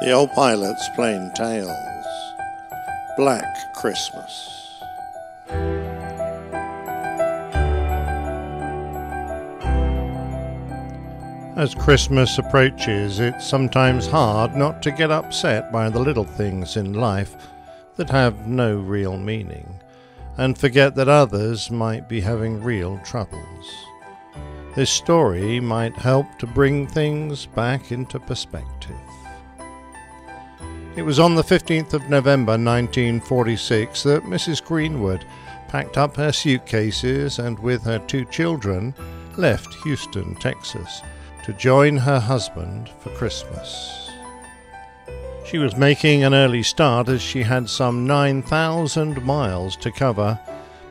The old pilot's Plane Tales. Black Christmas. As Christmas approaches, it's sometimes hard not to get upset by the little things in life that have no real meaning, and forget that others might be having real troubles. This story might help to bring things back into perspective. It was on the 15th of November 1946 that Mrs. Greenwood packed up her suitcases and, with her two children, left Houston, Texas, to join her husband for Christmas. She was making an early start as she had some 9,000 miles to cover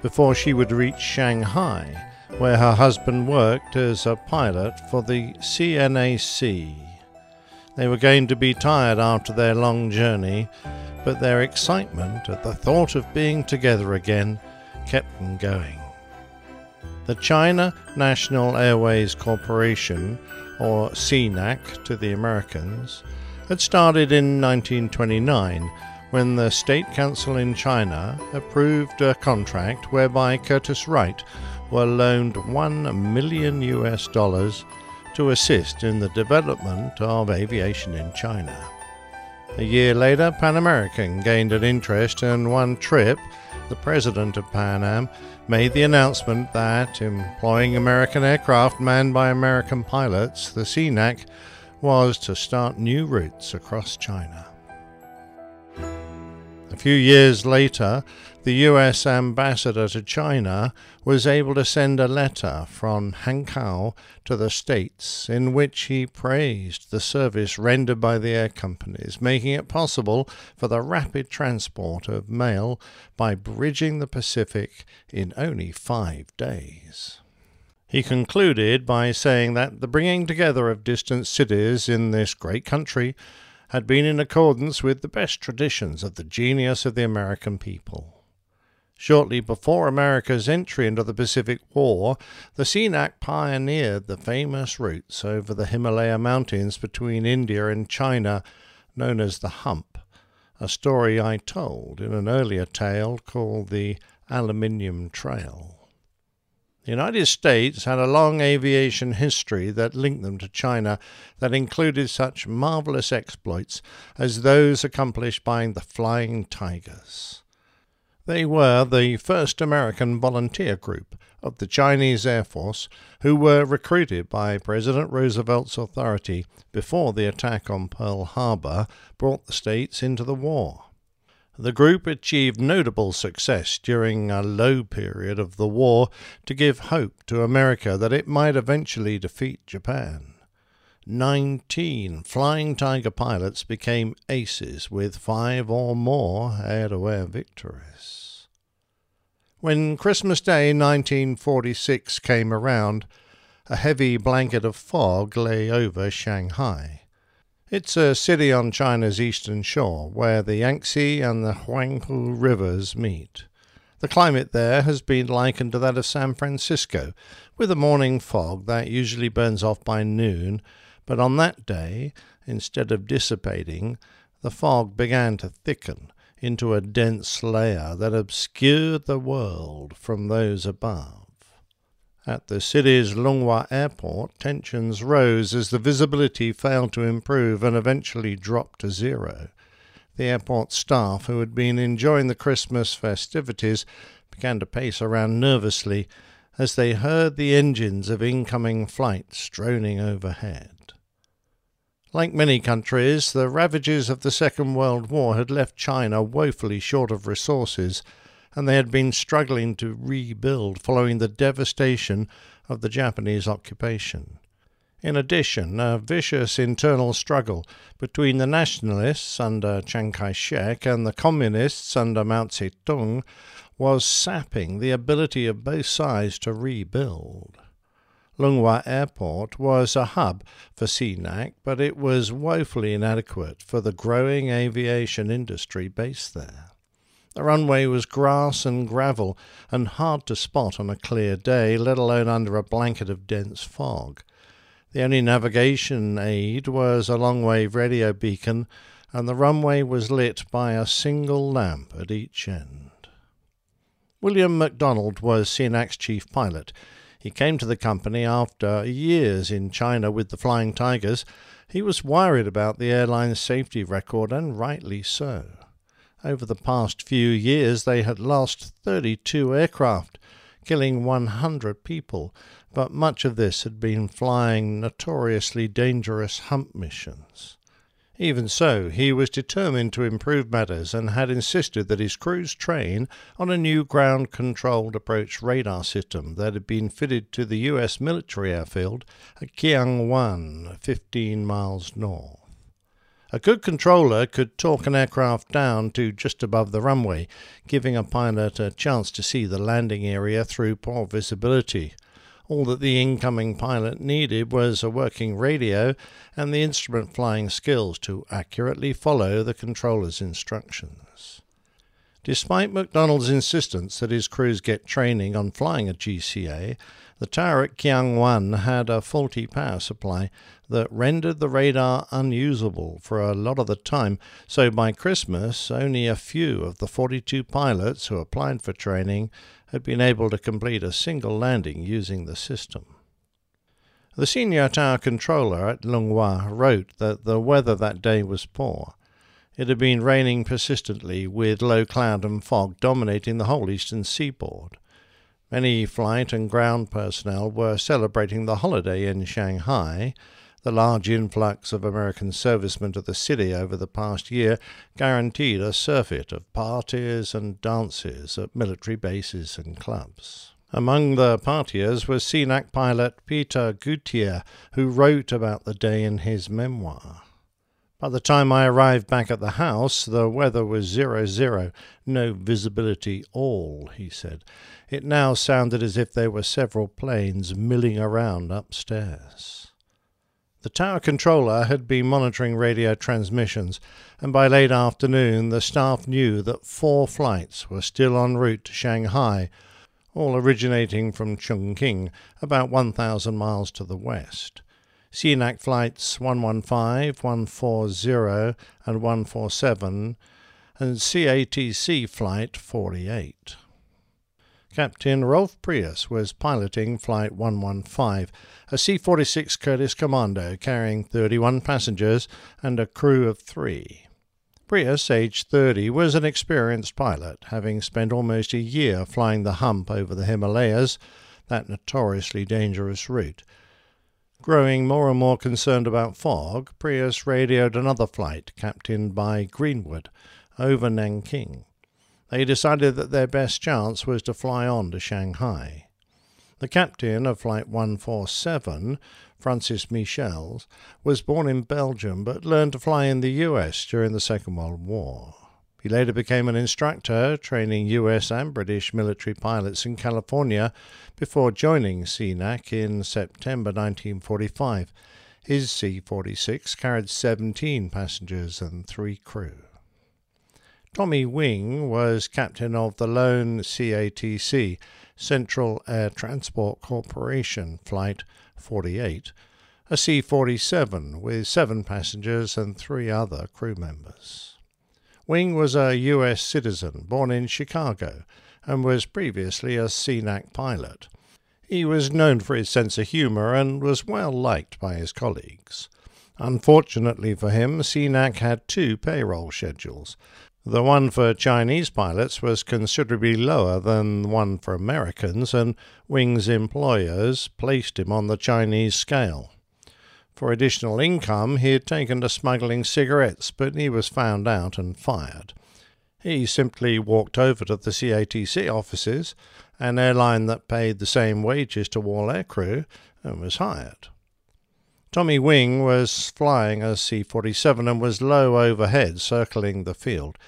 before she would reach Shanghai, where her husband worked as a pilot for the CNAC. They were going to be tired after their long journey, but their excitement at the thought of being together again kept them going. The China National Airways Corporation, or CNAC to the Americans, had started in 1929 when the State Council in China approved a contract whereby Curtiss-Wright were loaned 1 million US dollars to assist in the development of aviation in China. A year later, Pan American gained an interest, and one trip, the president of Pan Am made the announcement that, employing American aircraft manned by American pilots, the CNAC was to start new routes across China. A few years later, the US ambassador to China was able to send a letter from Hankow to the States in which he praised the service rendered by the air companies, making it possible for the rapid transport of mail by bridging the Pacific in only five days. He concluded by saying that the bringing together of distant cities in this great country had been in accordance with the best traditions of the genius of the American people. Shortly before America's entry into the Pacific War, the CNAC pioneered the famous routes over the Himalaya Mountains between India and China, known as the Hump, a story I told in an earlier tale called the Aluminium Trail. The United States had a long aviation history that linked them to China that included such marvelous exploits as those accomplished by the Flying Tigers. They were the first American volunteer group of the Chinese Air Force who were recruited by President Roosevelt's authority before the attack on Pearl Harbor brought the States into the war. The group achieved notable success during a low period of the war to give hope to America that it might eventually defeat Japan. Nineteen Flying Tiger pilots became aces with five or more air to air victories. When Christmas Day 1946 came around, a heavy blanket of fog lay over Shanghai. It's a city on China's eastern shore where the Yangtze and the Huangpu rivers meet. The climate there has been likened to that of San Francisco, with a morning fog that usually burns off by noon, but on that day, instead of dissipating, the fog began to thicken into a dense layer that obscured the world from those above. At the city's Lunghua airport, tensions rose as the visibility failed to improve and eventually dropped to zero. The airport staff, who had been enjoying the Christmas festivities, began to pace around nervously as they heard the engines of incoming flights droning overhead. Like many countries, the ravages of the Second World War had left China woefully short of resources and they had been struggling to rebuild following the devastation of the Japanese occupation. In addition, a vicious internal struggle between the nationalists under Chiang Kai shek and the communists under Mao Zedong was sapping the ability of both sides to rebuild. Lunghua Airport was a hub for CNAC, but it was woefully inadequate for the growing aviation industry based there. The runway was grass and gravel, and hard to spot on a clear day, let alone under a blanket of dense fog. The only navigation aid was a long wave radio beacon, and the runway was lit by a single lamp at each end. William MacDonald was CNAC's chief pilot. He came to the company after years in China with the Flying Tigers. He was worried about the airline's safety record, and rightly so. Over the past few years, they had lost 32 aircraft, killing 100 people, but much of this had been flying notoriously dangerous hump missions. Even so, he was determined to improve matters and had insisted that his crews train on a new ground controlled approach radar system that had been fitted to the US military airfield at Kiang Wan, 15 miles north. A good controller could talk an aircraft down to just above the runway, giving a pilot a chance to see the landing area through poor visibility. All that the incoming pilot needed was a working radio and the instrument flying skills to accurately follow the controller's instructions. Despite MacDonald's insistence that his crews get training on flying a GCA, the tower at Kiangwan had a faulty power supply that rendered the radar unusable for a lot of the time, so by Christmas only a few of the 42 pilots who applied for training had been able to complete a single landing using the system. The senior tower controller at Lunghua wrote that the weather that day was poor. It had been raining persistently, with low cloud and fog dominating the whole eastern seaboard. Many flight and ground personnel were celebrating the holiday in Shanghai, the large influx of American servicemen to the city over the past year guaranteed a surfeit of parties and dances at military bases and clubs. Among the partiers was CNAC pilot Peter Gautier, who wrote about the day in his memoir. By the time I arrived back at the house, the weather was zero zero, no visibility all, he said. It now sounded as if there were several planes milling around upstairs. The tower controller had been monitoring radio transmissions, and by late afternoon the staff knew that four flights were still en route to Shanghai, all originating from Chungking, about 1,000 miles to the west. CNAC flights 115, 140, and 147, and CATC flight 48. Captain Rolf Prius was piloting Flight 115, a C 46 Curtiss Commando carrying 31 passengers and a crew of three. Prius, aged 30, was an experienced pilot, having spent almost a year flying the hump over the Himalayas, that notoriously dangerous route. Growing more and more concerned about fog, Prius radioed another flight, captained by Greenwood, over Nanking they decided that their best chance was to fly on to Shanghai. The captain of Flight 147, Francis Michels, was born in Belgium but learned to fly in the US during the Second World War. He later became an instructor, training US and British military pilots in California before joining CNAC in September 1945. His C 46 carried 17 passengers and three crew. Tommy Wing was captain of the lone CATC, Central Air Transport Corporation, Flight 48, a C 47 with seven passengers and three other crew members. Wing was a U.S. citizen born in Chicago and was previously a CNAC pilot. He was known for his sense of humor and was well liked by his colleagues. Unfortunately for him, CNAC had two payroll schedules the one for Chinese pilots was considerably lower than the one for Americans, and Wing's employers placed him on the Chinese scale. For additional income, he had taken to smuggling cigarettes, but he was found out and fired. He simply walked over to the CATC offices, an airline that paid the same wages to all aircrew, and was hired. Tommy Wing was flying a C 47 and was low overhead, circling the field.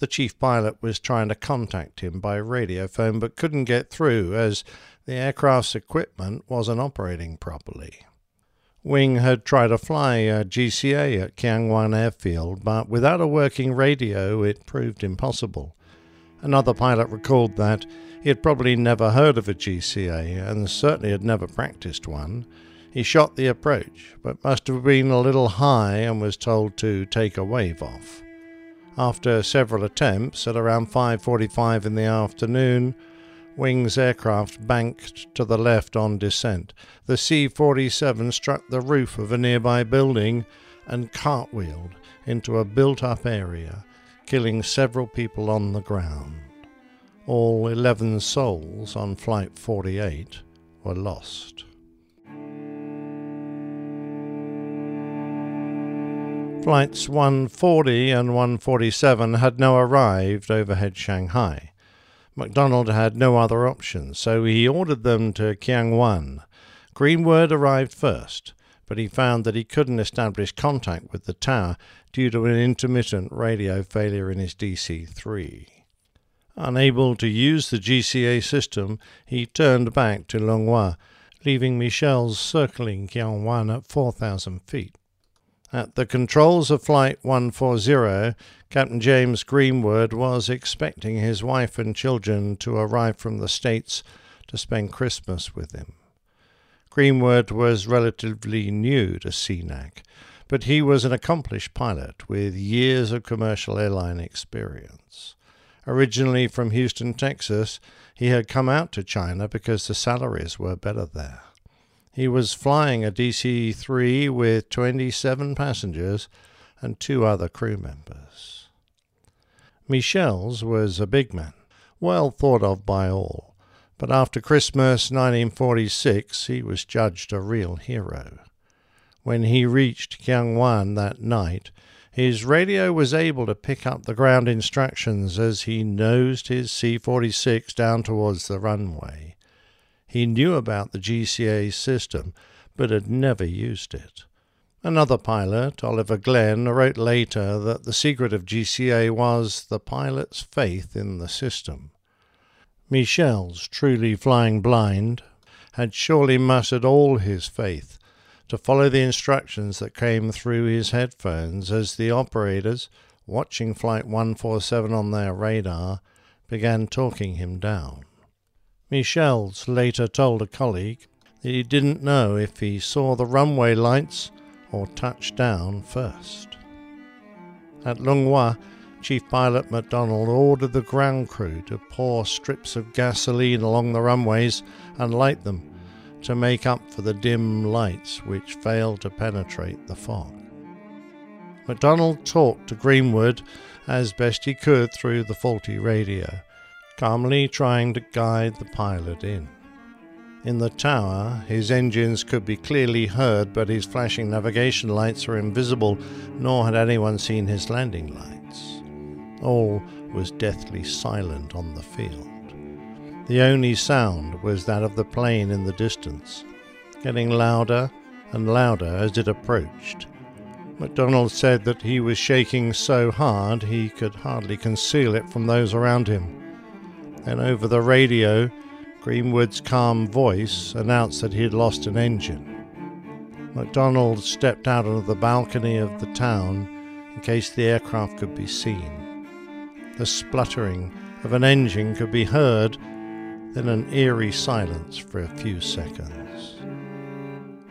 The chief pilot was trying to contact him by radiophone but couldn't get through as the aircraft's equipment wasn't operating properly. Wing had tried to fly a GCA at Kiangwan Airfield, but without a working radio, it proved impossible. Another pilot recalled that he had probably never heard of a GCA and certainly had never practiced one. He shot the approach, but must have been a little high and was told to take a wave off. After several attempts, at around 5:45 in the afternoon, Wing's aircraft banked to the left on descent. The C-47 struck the roof of a nearby building and cartwheeled into a built-up area, killing several people on the ground. All 11 souls on Flight 48 were lost. Flights 140 and 147 had now arrived overhead Shanghai. MacDonald had no other option, so he ordered them to Kiangwan. Greenwood arrived first, but he found that he couldn't establish contact with the tower due to an intermittent radio failure in his DC 3. Unable to use the GCA system, he turned back to Longhua, leaving Michels circling Kiangwan at 4,000 feet. At the controls of Flight 140, Captain James Greenwood was expecting his wife and children to arrive from the States to spend Christmas with him. Greenwood was relatively new to CNAC, but he was an accomplished pilot with years of commercial airline experience. Originally from Houston, Texas, he had come out to China because the salaries were better there. He was flying a DC 3 with 27 passengers and two other crew members. Michels was a big man, well thought of by all, but after Christmas 1946 he was judged a real hero. When he reached Kiangwan that night, his radio was able to pick up the ground instructions as he nosed his C 46 down towards the runway. He knew about the GCA system, but had never used it. Another pilot, Oliver Glenn, wrote later that the secret of GCA was the pilot's faith in the system. Michels, truly flying blind, had surely mustered all his faith to follow the instructions that came through his headphones as the operators, watching Flight 147 on their radar, began talking him down. Michels later told a colleague that he didn't know if he saw the runway lights or touched down first. At Longhua, Chief Pilot MacDonald ordered the ground crew to pour strips of gasoline along the runways and light them to make up for the dim lights which failed to penetrate the fog. MacDonald talked to Greenwood as best he could through the faulty radio calmly trying to guide the pilot in. In the tower, his engines could be clearly heard, but his flashing navigation lights were invisible, nor had anyone seen his landing lights. All was deathly silent on the field. The only sound was that of the plane in the distance, getting louder and louder as it approached. MacDonald said that he was shaking so hard he could hardly conceal it from those around him and over the radio, Greenwood's calm voice announced that he had lost an engine. MacDonald stepped out onto the balcony of the town in case the aircraft could be seen. The spluttering of an engine could be heard, then an eerie silence for a few seconds.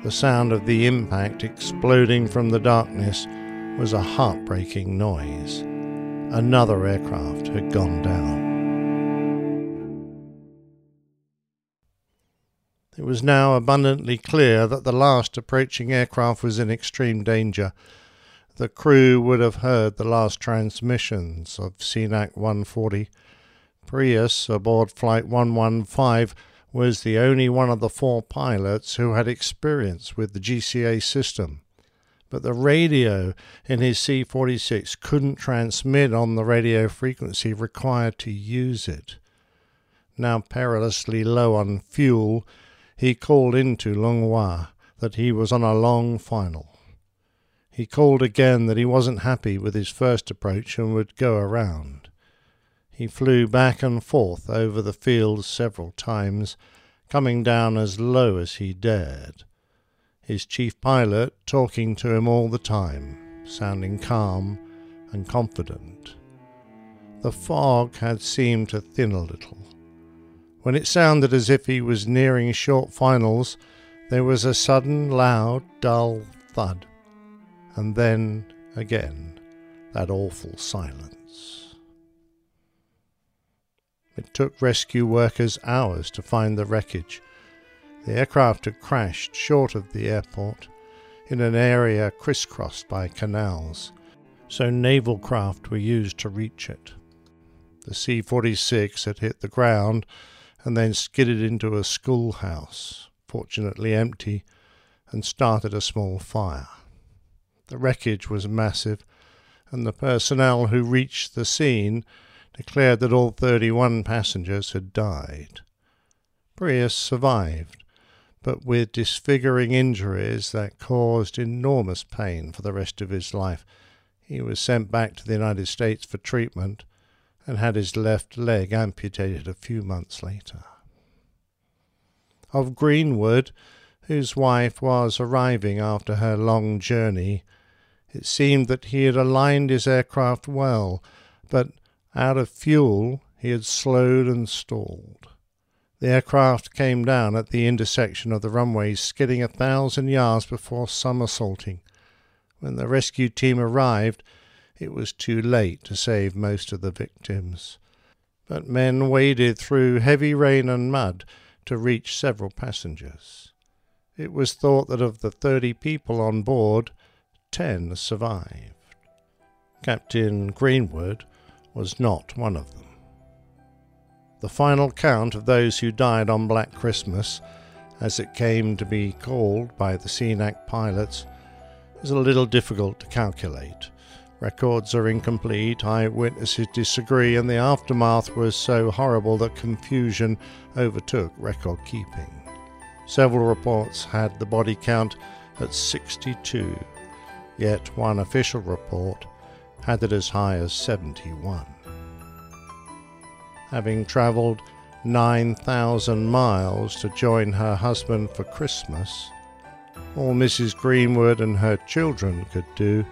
The sound of the impact exploding from the darkness was a heartbreaking noise. Another aircraft had gone down. Was now abundantly clear that the last approaching aircraft was in extreme danger. The crew would have heard the last transmissions of CNAC 140. Prius, aboard Flight 115, was the only one of the four pilots who had experience with the GCA system. But the radio in his C 46 couldn't transmit on the radio frequency required to use it. Now perilously low on fuel, he called into Longhua that he was on a long final. He called again that he wasn't happy with his first approach and would go around. He flew back and forth over the field several times, coming down as low as he dared. His chief pilot talking to him all the time, sounding calm and confident. The fog had seemed to thin a little. When it sounded as if he was nearing short finals, There was a sudden, loud, dull thud, and then again that awful silence. It took rescue workers hours to find the wreckage. The aircraft had crashed short of the airport in an area crisscrossed by canals, so naval craft were used to reach it. The C 46 had hit the ground and then skidded into a schoolhouse, fortunately empty, and started a small fire. The wreckage was massive, and the personnel who reached the scene declared that all 31 passengers had died. Prius survived, but with disfiguring injuries that caused enormous pain for the rest of his life. He was sent back to the United States for treatment and had his left leg amputated a few months later. Of Greenwood, whose wife was arriving after her long journey, it seemed that he had aligned his aircraft well, but out of fuel he had slowed and stalled. The aircraft came down at the intersection of the runways, skidding a thousand yards before somersaulting. When the rescue team arrived, it was too late to save most of the victims. But men waded through heavy rain and mud to reach several passengers. It was thought that of the thirty people on board, ten survived. Captain Greenwood was not one of them. The final count of those who died on Black Christmas, as it came to be called by the CNAC pilots, is a little difficult to calculate. Records are incomplete, eyewitnesses disagree, and the aftermath was so horrible that confusion overtook record keeping. Several reports had the body count at 62, yet one official report had it as high as 71 having travelled 9,000 miles to join her husband for Christmas, all Mrs. Greenwood and her children could do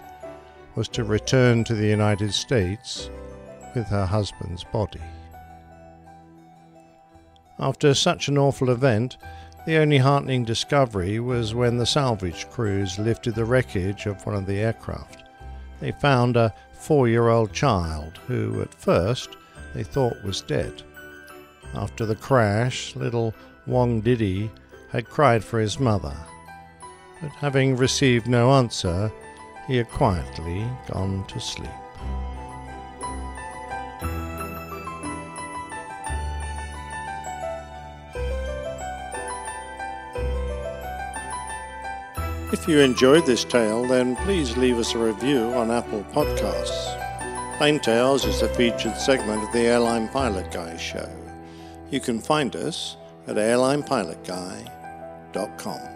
was to return to the United States with her husband's body. After such an awful event, the only heartening discovery was when the salvage crews lifted the wreckage of one of the aircraft. They found a four year old child who, at first, they thought was dead. After the crash, little Wong Didi had cried for his mother, but having received no answer, he had quietly gone to sleep. If you enjoyed this tale, then please leave us a review on Apple Podcasts. Plane Tales is a featured segment of the Airline Pilot Guy show. You can find us at airlinepilotguy.com.